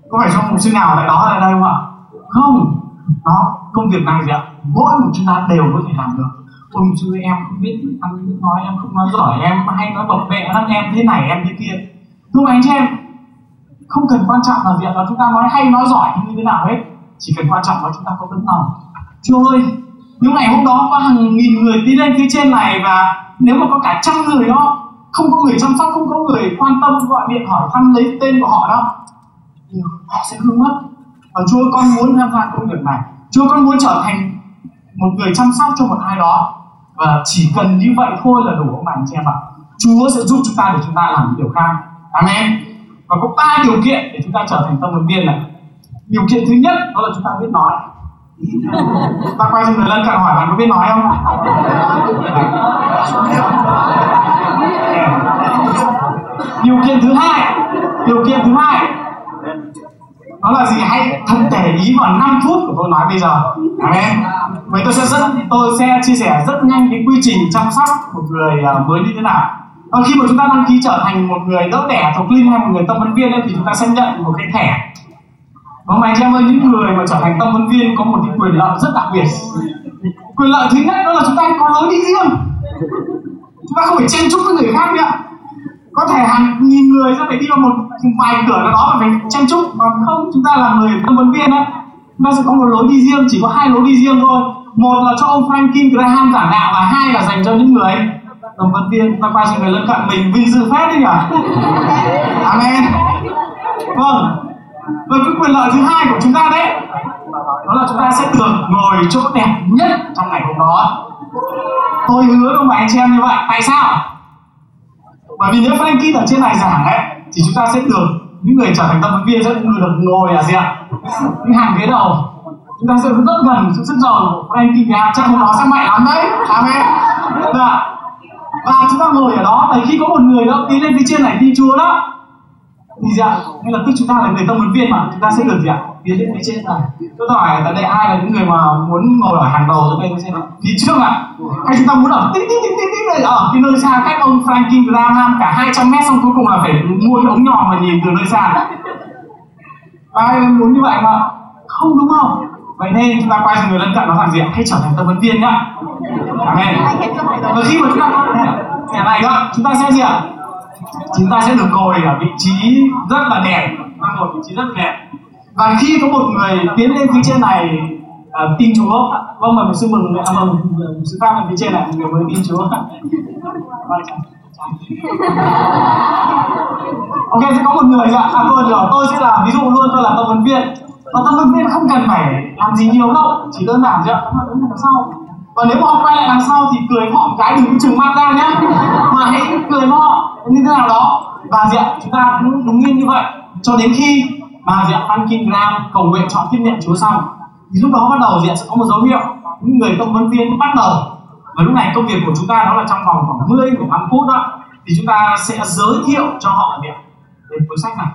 Có phải trong mục sư nào tại đó lại đây không ạ? Không, đó, công việc này gì ạ, mỗi một chúng ta đều có thể làm được. Ôi chứ em không biết, ăn biết nói, em không nói giỏi, em hay nói bập bẹ lắm, em thế này, em thế kia. Thưa anh chị em, không cần quan trọng là việc là chúng ta nói hay, nói giỏi như thế nào hết. Chỉ cần quan trọng là chúng ta có tấm lòng. Chúa ơi nếu ngày hôm đó có hàng nghìn người đi lên phía trên này và nếu mà có cả trăm người đó, không có người chăm sóc, không có người quan tâm, gọi điện hỏi thăm lấy tên của họ đó, thì họ sẽ hư mất và chúa con muốn tham gia công việc này. Chúa con muốn trở thành một người chăm sóc cho một ai đó. Và chỉ cần như vậy thôi là đủ, ông bà anh chị em ạ. Chúa sẽ giúp chúng ta để chúng ta làm những điều khác. Amen. Và có ba điều kiện để chúng ta trở thành tâm huấn viên này. Điều kiện thứ nhất, đó là chúng ta biết nói. Ta quay cho người lân cận hỏi, bạn có biết nói không? Điều kiện thứ hai, điều kiện thứ hai đó là gì? Hãy thật để ý vào 5 phút của tôi nói bây giờ. Amen. Vậy tôi sẽ rất tôi sẽ chia sẻ rất nhanh cái quy trình chăm sóc một người à, mới như thế nào. Và khi mà chúng ta đăng ký trở thành một người đỡ đẻ thuộc linh hay một người tâm vấn viên ấy, thì chúng ta sẽ nhận một cái thẻ. Vâng, và mày chị em ơi những người mà trở thành tâm vấn viên có một cái quyền lợi rất đặc biệt. Quyền lợi thứ nhất đó là chúng ta có lối đi riêng. Chúng ta không phải chen chúc với người khác nữa có thể hàng nghìn người sẽ phải đi vào một vài cửa nào đó mà phải chen chúc. Còn không chúng ta là người tâm vấn viên ấy chúng ta sẽ có một lối đi riêng chỉ có hai lối đi riêng thôi. Một là cho ông Franklin Graham giảng đạo và hai là dành cho những người tâm vấn viên. Ta qua cho người lân cận mình vinh dự phép đấy nhỉ? Amen. Vâng. Và cái quyền lợi thứ hai của chúng ta đấy đó là chúng ta sẽ được ngồi chỗ đẹp nhất trong ngày hôm đó. Tôi hứa với anh chị em như vậy. Tại sao bởi vì nếu Frankie ở trên này giảng ấy, thì chúng ta sẽ được những người trở thành tâm vấn viên sẽ được ngồi ở gì ạ? Những hàng ghế đầu. Chúng ta sẽ rất gần sự sức giàu của Frankie nhà chắc hôm đó sẽ mạnh lắm đấy. Amen và dạ. và chúng ta ngồi ở đó, tại khi có một người đó tiến lên phía trên này đi chúa đó thì gì ạ ngay lập tức chúng ta là người tâm vấn viên mà chúng ta sẽ được gì ạ? Tiến lên phía trên này. Tôi hỏi tại đây ai là những người mà muốn ngồi ở hàng đầu cho đây xem phía trước ạ hay chúng ta muốn ở tít tít tít tít tít này ở cái nơi xa cách ông Franklin Graham cả 200 mét xong cuối cùng là phải mua cái ống nhòm mà nhìn từ nơi xa. Ai muốn như vậy mà? Không đúng không? Vậy nên chúng ta quay sang người lân cận nó làm gì ạ? Hãy trở thành tâm vấn viên nhá. Amen và khi mà chúng ta thẻ này đó chúng ta sẽ gì ạ chúng ta sẽ được ngồi ở vị trí rất là đẹp đang ngồi vị trí rất đẹp. Và khi có một người tiến lên phía trên này uh, tin Chúa vâng mời sư mừng à, vâng sư pháp ở phía trên này người mới tin Chúa. Ok sẽ có một người ạ. À tôi rồi tôi sẽ là ví dụ luôn tôi là tâm huấn viên. Và tâm huấn viên không cần phải làm gì nhiều đâu chỉ đơn giản chứ họ đứng đằng sau và nếu mà họ quay lại đằng sau thì cười họ một cái đừng trừng mắt ra nhé mà hãy cười với họ như thế nào đó. Và gì ạ chúng ta cũng đúng nhiên như vậy. Cho đến khi mà gì ạ kim Graham cầu nguyện chọn tiếp nhận Chúa xong, thì lúc đó bắt đầu gì ạ sẽ có một dấu hiệu. Những người công vấn viên bắt đầu. Và lúc này công việc của chúng ta đó là trong vòng khoảng 10 15 phút đó. Thì chúng ta sẽ giới thiệu cho họ gì ạ về cuốn sách này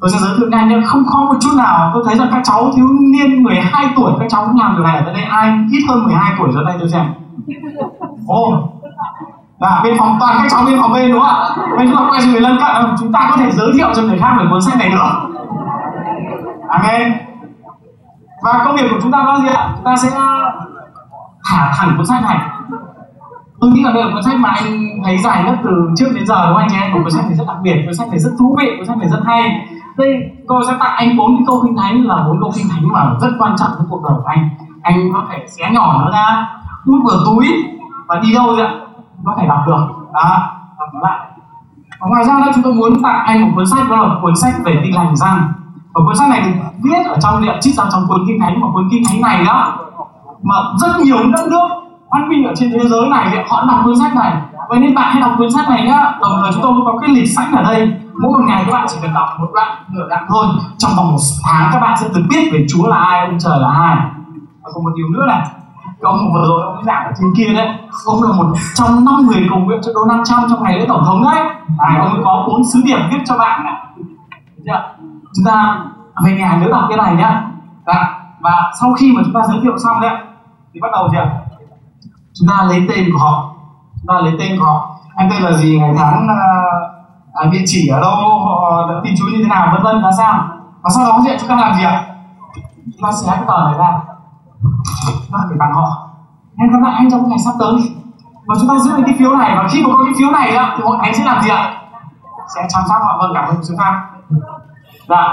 tôi sẽ giới thiệu nhanh nhưng không khó một chút nào. Tôi thấy rằng các cháu thiếu niên 12 tuổi, các cháu cũng làm điều này. Ở đây ai, ít hơn 12 tuổi ra đây tôi xem. Ồ. Oh. là bên phòng, toàn các cháu bên phòng bên đúng không ạ? Bên phòng, quay cho người lân cận. Ừ, chúng ta có thể giới thiệu cho người khác về cuốn sách này nữa amen. Và công việc của chúng ta là gì ạ? Chúng ta sẽ à, thả thẳng cuốn sách này. Tôi nghĩ là đây là cuốn sách mà anh thấy dài nhất từ trước đến giờ đúng không anh chị em một cuốn sách này rất đặc biệt, cuốn sách này rất thú vị, cuốn sách này rất hay đây tôi sẽ tặng anh bốn cái câu kinh thánh là bốn câu kinh thánh mà rất quan trọng trong cuộc đời của anh. Anh có thể xé nhỏ nó ra, hút vào túi và đi đâu ạ? Có thể đọc được. Đó, đọc nó lại. Và ngoài ra đó chúng tôi muốn tặng anh một cuốn sách đó là cuốn sách về tin lành răng. Và cuốn sách này được viết ở trong địa trích ra trong cuốn kinh thánh và cuốn kinh thánh này đó. Mà rất nhiều đất nước văn minh ở trên thế giới này họ đọc cuốn sách này. Vậy nên bạn hãy đọc cuốn sách này nhá. Đồng thời chúng tôi có cái lịch sách ở đây mỗi một ngày các bạn chỉ cần đọc một đoạn nửa đoạn thôi. Trong vòng một tháng các bạn sẽ được biết về Chúa là ai ông trời là ai. Và còn một điều nữa này cái ông vừa rồi ông giảng ở trên kia đấy ông là một trong năm người cầu nguyện cho Donald Trump trong ngày lễ tổng thống đấy. À, ông có bốn sứ điệp viết cho bạn này. Chưa? chúng ta về nhà nhớ đọc cái này nhá. Và, và sau khi mà chúng ta giới thiệu xong đấy thì bắt đầu gì ạ chúng ta lấy tên của họ. Chúng ta lấy tên của họ. Anh tên là gì? Ngày tháng ờ, à, địa chỉ ở đâu? Họ đã tin chúa như thế nào? Vân vân là sao? Và sau đó thì chúng ta làm gì ạ? Chúng ta xé cái tờ này ra. Chúng ta phải tặng họ. Nên các bạn anh trong ngày sắp tới. Và chúng ta giữ cái phiếu này. Và khi mà có cái phiếu này á thì hội thánh sẽ làm gì ạ? Sẽ chăm sóc họ vâng cảm ơn chúng ta dạ.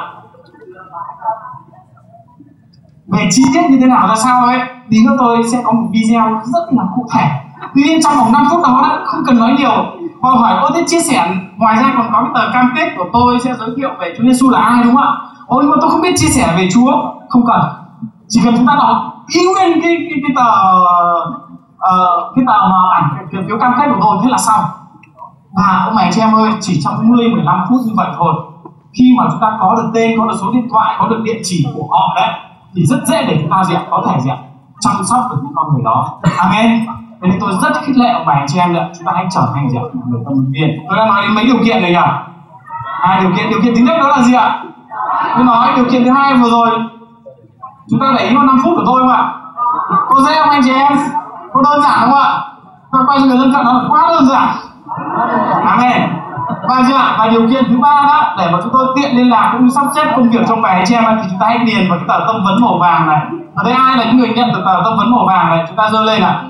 Về chi tiết như thế nào ra sao ấy tí nữa tôi sẽ có một video rất là cụ thể. Tuy nhiên trong vòng 5 phút đó, đó không cần nói nhiều họ hỏi tôi thích chia sẻ. Ngoài ra còn có cái tờ cam kết của tôi sẽ giới thiệu về Chúa Giêsu là ai đúng không ạ? Ôi nhưng mà tôi không biết chia sẻ về Chúa. Không cần. Chỉ cần chúng ta đọc y nguyên cái cái, cái tờ uh, cái tờ mà ảnh cái phiếu cam kết của tôi thế là xong. Và ông mày chị em ơi chỉ trong 10 15 phút như vậy thôi. Khi mà chúng ta có được tên có được số điện thoại có được địa chỉ của họ đấy thì rất dễ để chúng ta gì có thể gì chăm sóc được những con người đó. Amen thế nên tôi rất khích lệ ông bà anh chị em nữa chúng ta hãy trở thành gì ạ? Người tâm viên. Tôi đã nói đến mấy điều kiện này nhỉ? Hai điều kiện. Điều kiện thứ nhất đó là gì ạ? Tôi nói điều kiện thứ hai vừa rồi. Chúng ta để ý vào 5 phút của tôi không ạ? Có dễ không anh chị em? Có đơn giản không ạ? Tôi quay cho người dân cận nó là quá đơn giản. Amen và chưa ạ? và điều kiện thứ ba đó, để mà chúng tôi tiện liên lạc cũng sắp xếp công việc trong bài anh chị em thì chúng ta hãy điền vào cái tờ tâm vấn màu vàng này. Ở đây ai là những người nhận được tờ tâm vấn màu vàng này, chúng ta giơ lên ạ.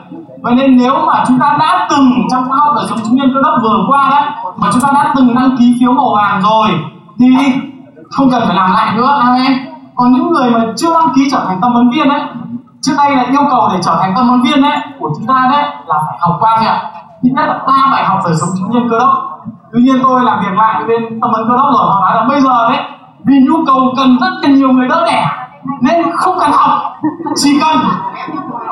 Vậy nên nếu mà chúng ta đã từng trong khóa học đời sống chứng nhân cơ đốc vừa qua đấy, mà chúng ta đã từng đăng ký phiếu màu vàng rồi, thì không cần phải làm lại nữa anh em còn những người mà chưa đăng ký trở thành tâm vấn viên đấy trước đây là yêu cầu để trở thành tâm vấn viên đấy của chúng ta đấy là phải học qua gì ạ? Ít nhất là ba bài học đời sống chứng nhân cơ đốc tuy nhiên tôi làm việc lại bên tâm vấn cơ đốc rồi, họ nói là bây giờ đấy, vì nhu cầu cần rất là nhiều người đỡ đẻ, nên không cần học, chỉ cần.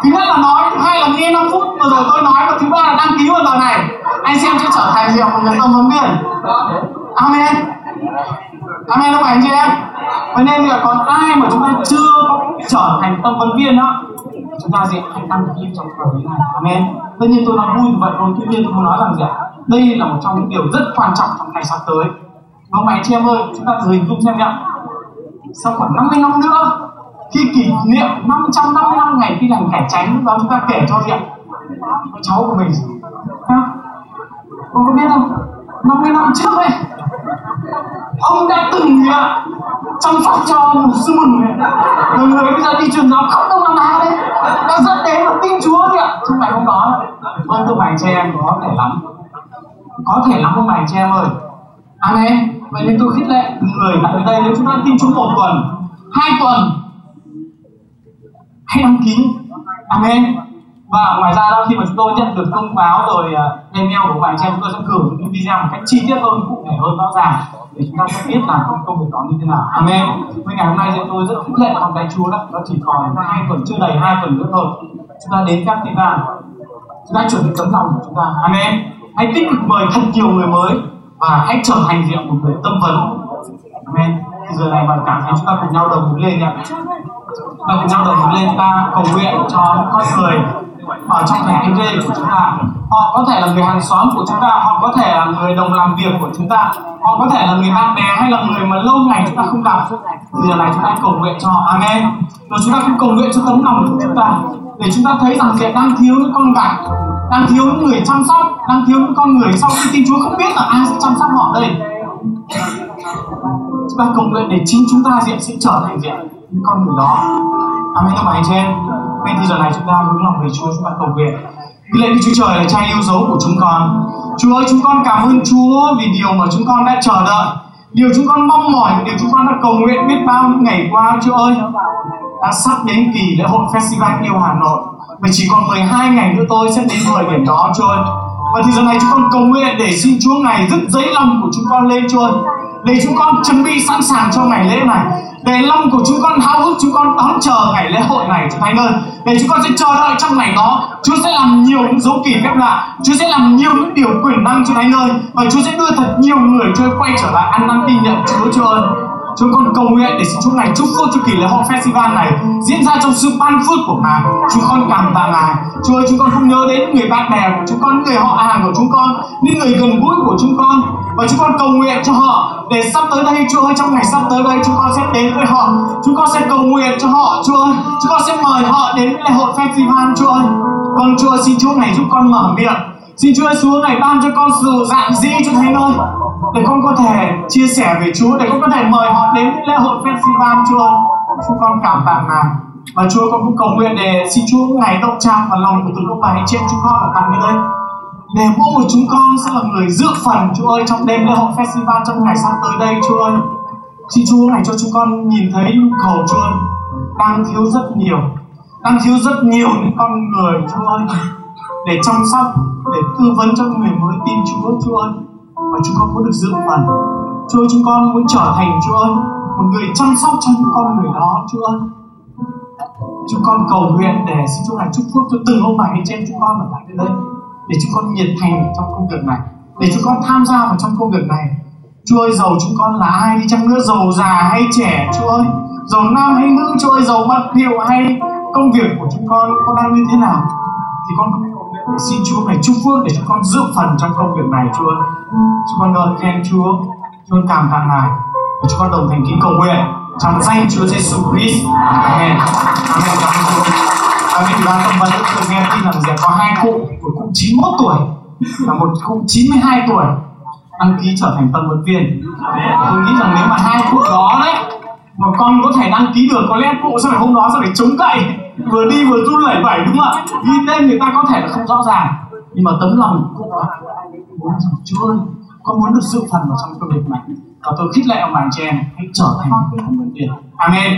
Thứ nhất là nói thứ hai là nghe 5 phút vừa rồi tôi nói, và thứ ba là đăng ký vào giờ này. Anh xem sẽ trở thành liệu một người tâm vấn viên amen amen không phải anh chị em. Vậy nên là còn ai mà chúng ta chưa trở thành tâm vấn viên đó? Chúng ta sẽ hãy đăng ký trong thời này. Amen. Tất nhiên tôi nói vui như vậy thôi, tuy nhiên tôi muốn nói rằng gì ạ? Đây là một trong những điều rất quan trọng trong ngày sắp tới. Vâng anh chị em ơi, chúng ta thử hình dung xem nhá sau khoảng 50 năm nữa, khi kỷ niệm 555 ngày khi làm cải tránh lúc đó chúng ta kể cho gì ạ? Cháu của mình. Ha ông có biết không? 50 năm trước ấy ông đã từng gì ạ chăm sóc cho một sư mừng này người người bây giờ đi truyền giáo khắp đông nam á đấy. Đã dẫn đến một tin chúa ạ không phải không có vâng thưa bạn chị em có thể lắm. Có thể lắm không bạn chị em ơi? Amen vậy nên tôi khích lệ người tại đây nếu chúng ta tin chúa một tuần hai tuần. Hãy đăng ký. Amen và ngoài ra đó khi mà chúng tôi nhận được thông báo rồi uh, email của bạn chị chúng tôi sẽ gửi những video một cách chi tiết hơn cụ thể hơn rõ ràng để chúng ta sẽ biết là công công việc đó như thế nào. Amen. Với ngày hôm nay thì tôi rất khích lệ con cái chúa đó. Nó chỉ còn hai tuần chưa đầy hai tuần nữa thôi. Chúng ta đến các tin bàn chúng ta chuẩn bị tấm lòng của chúng ta. Amen. Hãy tích cực mời thật nhiều người mới và hãy trở thành diện một người tâm vấn amen. Giờ này bạn cảm thấy chúng ta cùng nhau đồng lên nhé. Và cùng nhau đồng lên chúng ta cầu nguyện cho con người ở trong thành kinh tế của chúng ta, họ có thể là người hàng xóm của chúng ta, họ có thể là người đồng làm việc của chúng ta, họ có thể là người bạn bè hay là người mà lâu ngày chúng ta không gặp. Thì giờ này chúng ta cầu nguyện cho amen. Rồi chúng ta cũng cầu nguyện cho tấm lòng của chúng ta, để chúng ta thấy rằng sẽ đang thiếu những con gái đang thiếu những người chăm sóc, đang thiếu những con người sau khi tin chúa không biết là ai sẽ chăm sóc họ đây. Chúng ta cầu nguyện để chính chúng ta diện sẽ trở thành diện những con người đó. Amen các bạn anh chị em ngay từ giờ này chúng ta hướng lòng về Chúa chúng ta cầu nguyện. Vì lạy Đức Chúa Trời là cha yêu dấu của chúng con. Chúa ơi, chúng con cảm ơn Chúa vì điều mà chúng con đã chờ đợi. Điều chúng con mong mỏi, điều chúng con đã cầu nguyện biết bao những ngày qua, Chúa ơi. Đã sắp đến kỳ lễ hội Festival yêu Hà Nội. Và chỉ còn 12 ngày nữa tôi sẽ đến thời điểm đó, Chúa ơi. Và thì giờ này chúng con cầu nguyện để xin Chúa ngày rất giấy lòng của chúng con lên, Chúa ơi. Để chúng con chuẩn bị sẵn sàng cho ngày lễ này. Để lòng của chúng con háo hức, chúng con đón chờ ngày lễ hội này cho Thánh ơn để chúng con sẽ chờ đợi trong ngày đó. Chúa sẽ làm nhiều những dấu kỳ phép lạ. Chúa sẽ làm nhiều những điều quyền năng cho Thánh ơi. Và Chúa sẽ đưa thật nhiều người chơi quay trở lại ăn năn tin nhận Chúa Chúa ơn Chúng con cầu nguyện để xin Chúa Ngài chúc phước cho kỳ lễ hội festival này diễn ra trong sự ban phước của Ngài. Chúng con cảm tạ Ngài. Chúa ơi, chúng con không nhớ đến người bạn bè của chúng con, người họ hàng của chúng con, những người gần gũi của chúng con. Và chúng con cầu nguyện cho họ để sắp tới đây, Chúa ơi, trong ngày sắp tới đây chúng con sẽ đến với họ. Chúng con sẽ cầu nguyện cho họ, Chúa ơi. Chúng con sẽ mời họ đến lễ hội festival, Chúa ơi. con Chúa xin Chúa này giúp con mở miệng. Xin Chúa ơi, xuống ban cho con sự dạng dĩ cho Thánh ơi để con có thể chia sẻ về Chúa để con có thể mời họ đến lễ hội festival Chúa chúng con cảm tạ ngài. Và Chúa con cũng cầu nguyện để xin Chúa ngày động chạm vào lòng của từng ông bà anh chị em chúng con ở tại nơi đây để mỗi một chúng con sẽ là người dự phần Chúa ơi trong đêm lễ hội festival trong ngày sắp tới đây Chúa ơi. Xin Chúa ngày cho chúng con nhìn thấy nhu cầu Chúa ơi. Đang thiếu rất nhiều. Đang thiếu rất nhiều những con người Chúa ơi để chăm sóc để tư vấn cho người mới. Tin Chúa Chúa ơi. Và chúng con muốn được dự phần. Chúa ơi, chúng con muốn trở thành Chúa ơi, một người chăm sóc cho những con người đó Chúa ơi. Chúng con cầu nguyện để xin Chúa này chúc phước cho từng ông bà anh chị em chúng con ở lại đây. Để chúng con nhiệt thành trong công việc này. Để chúng con tham gia vào trong công việc này. Chúa ơi giàu chúng con là ai đi chăng nữa? Giàu già hay trẻ Chúa ơi? Giàu nam hay nữ? Chúa ơi giàu bận điệu hay công việc của chúng con có đang như thế nào? Thì con xin Chúa này chúc phước để cho con dự phần trong công việc này, Chúa. Chúng con ngợi khen Chúa chúng con cảm tạ Ngài. Và chúng con đồng thành kính cầu nguyện trong danh Chúa Giêsu Christ. Amen. Amen. Cảm ơn Chúa. Và bên đoàn tâm vấn tôi nghe tin rằng sẽ có hai cụ, một cụ 91 tuổi và một cụ 92 tuổi đăng ký trở thành tâm vấn viên. Tôi nghĩ rằng nếu mà hai cụ đó đấy, mà con có thể đăng ký được, có lẽ cụ sao phải hôm đó sẽ phải chống cậy vừa đi vừa run lẩy bẩy, đúng không ạ? Ghi tên người ta có thể là không rõ ràng, nhưng mà tấm lòng cũng đó muốn rằng, chúa ơi, con muốn được sự phần vào trong công việc này. Và tôi khích lệ ông bà trẻ chị em hãy trở thành một người tiền. amen.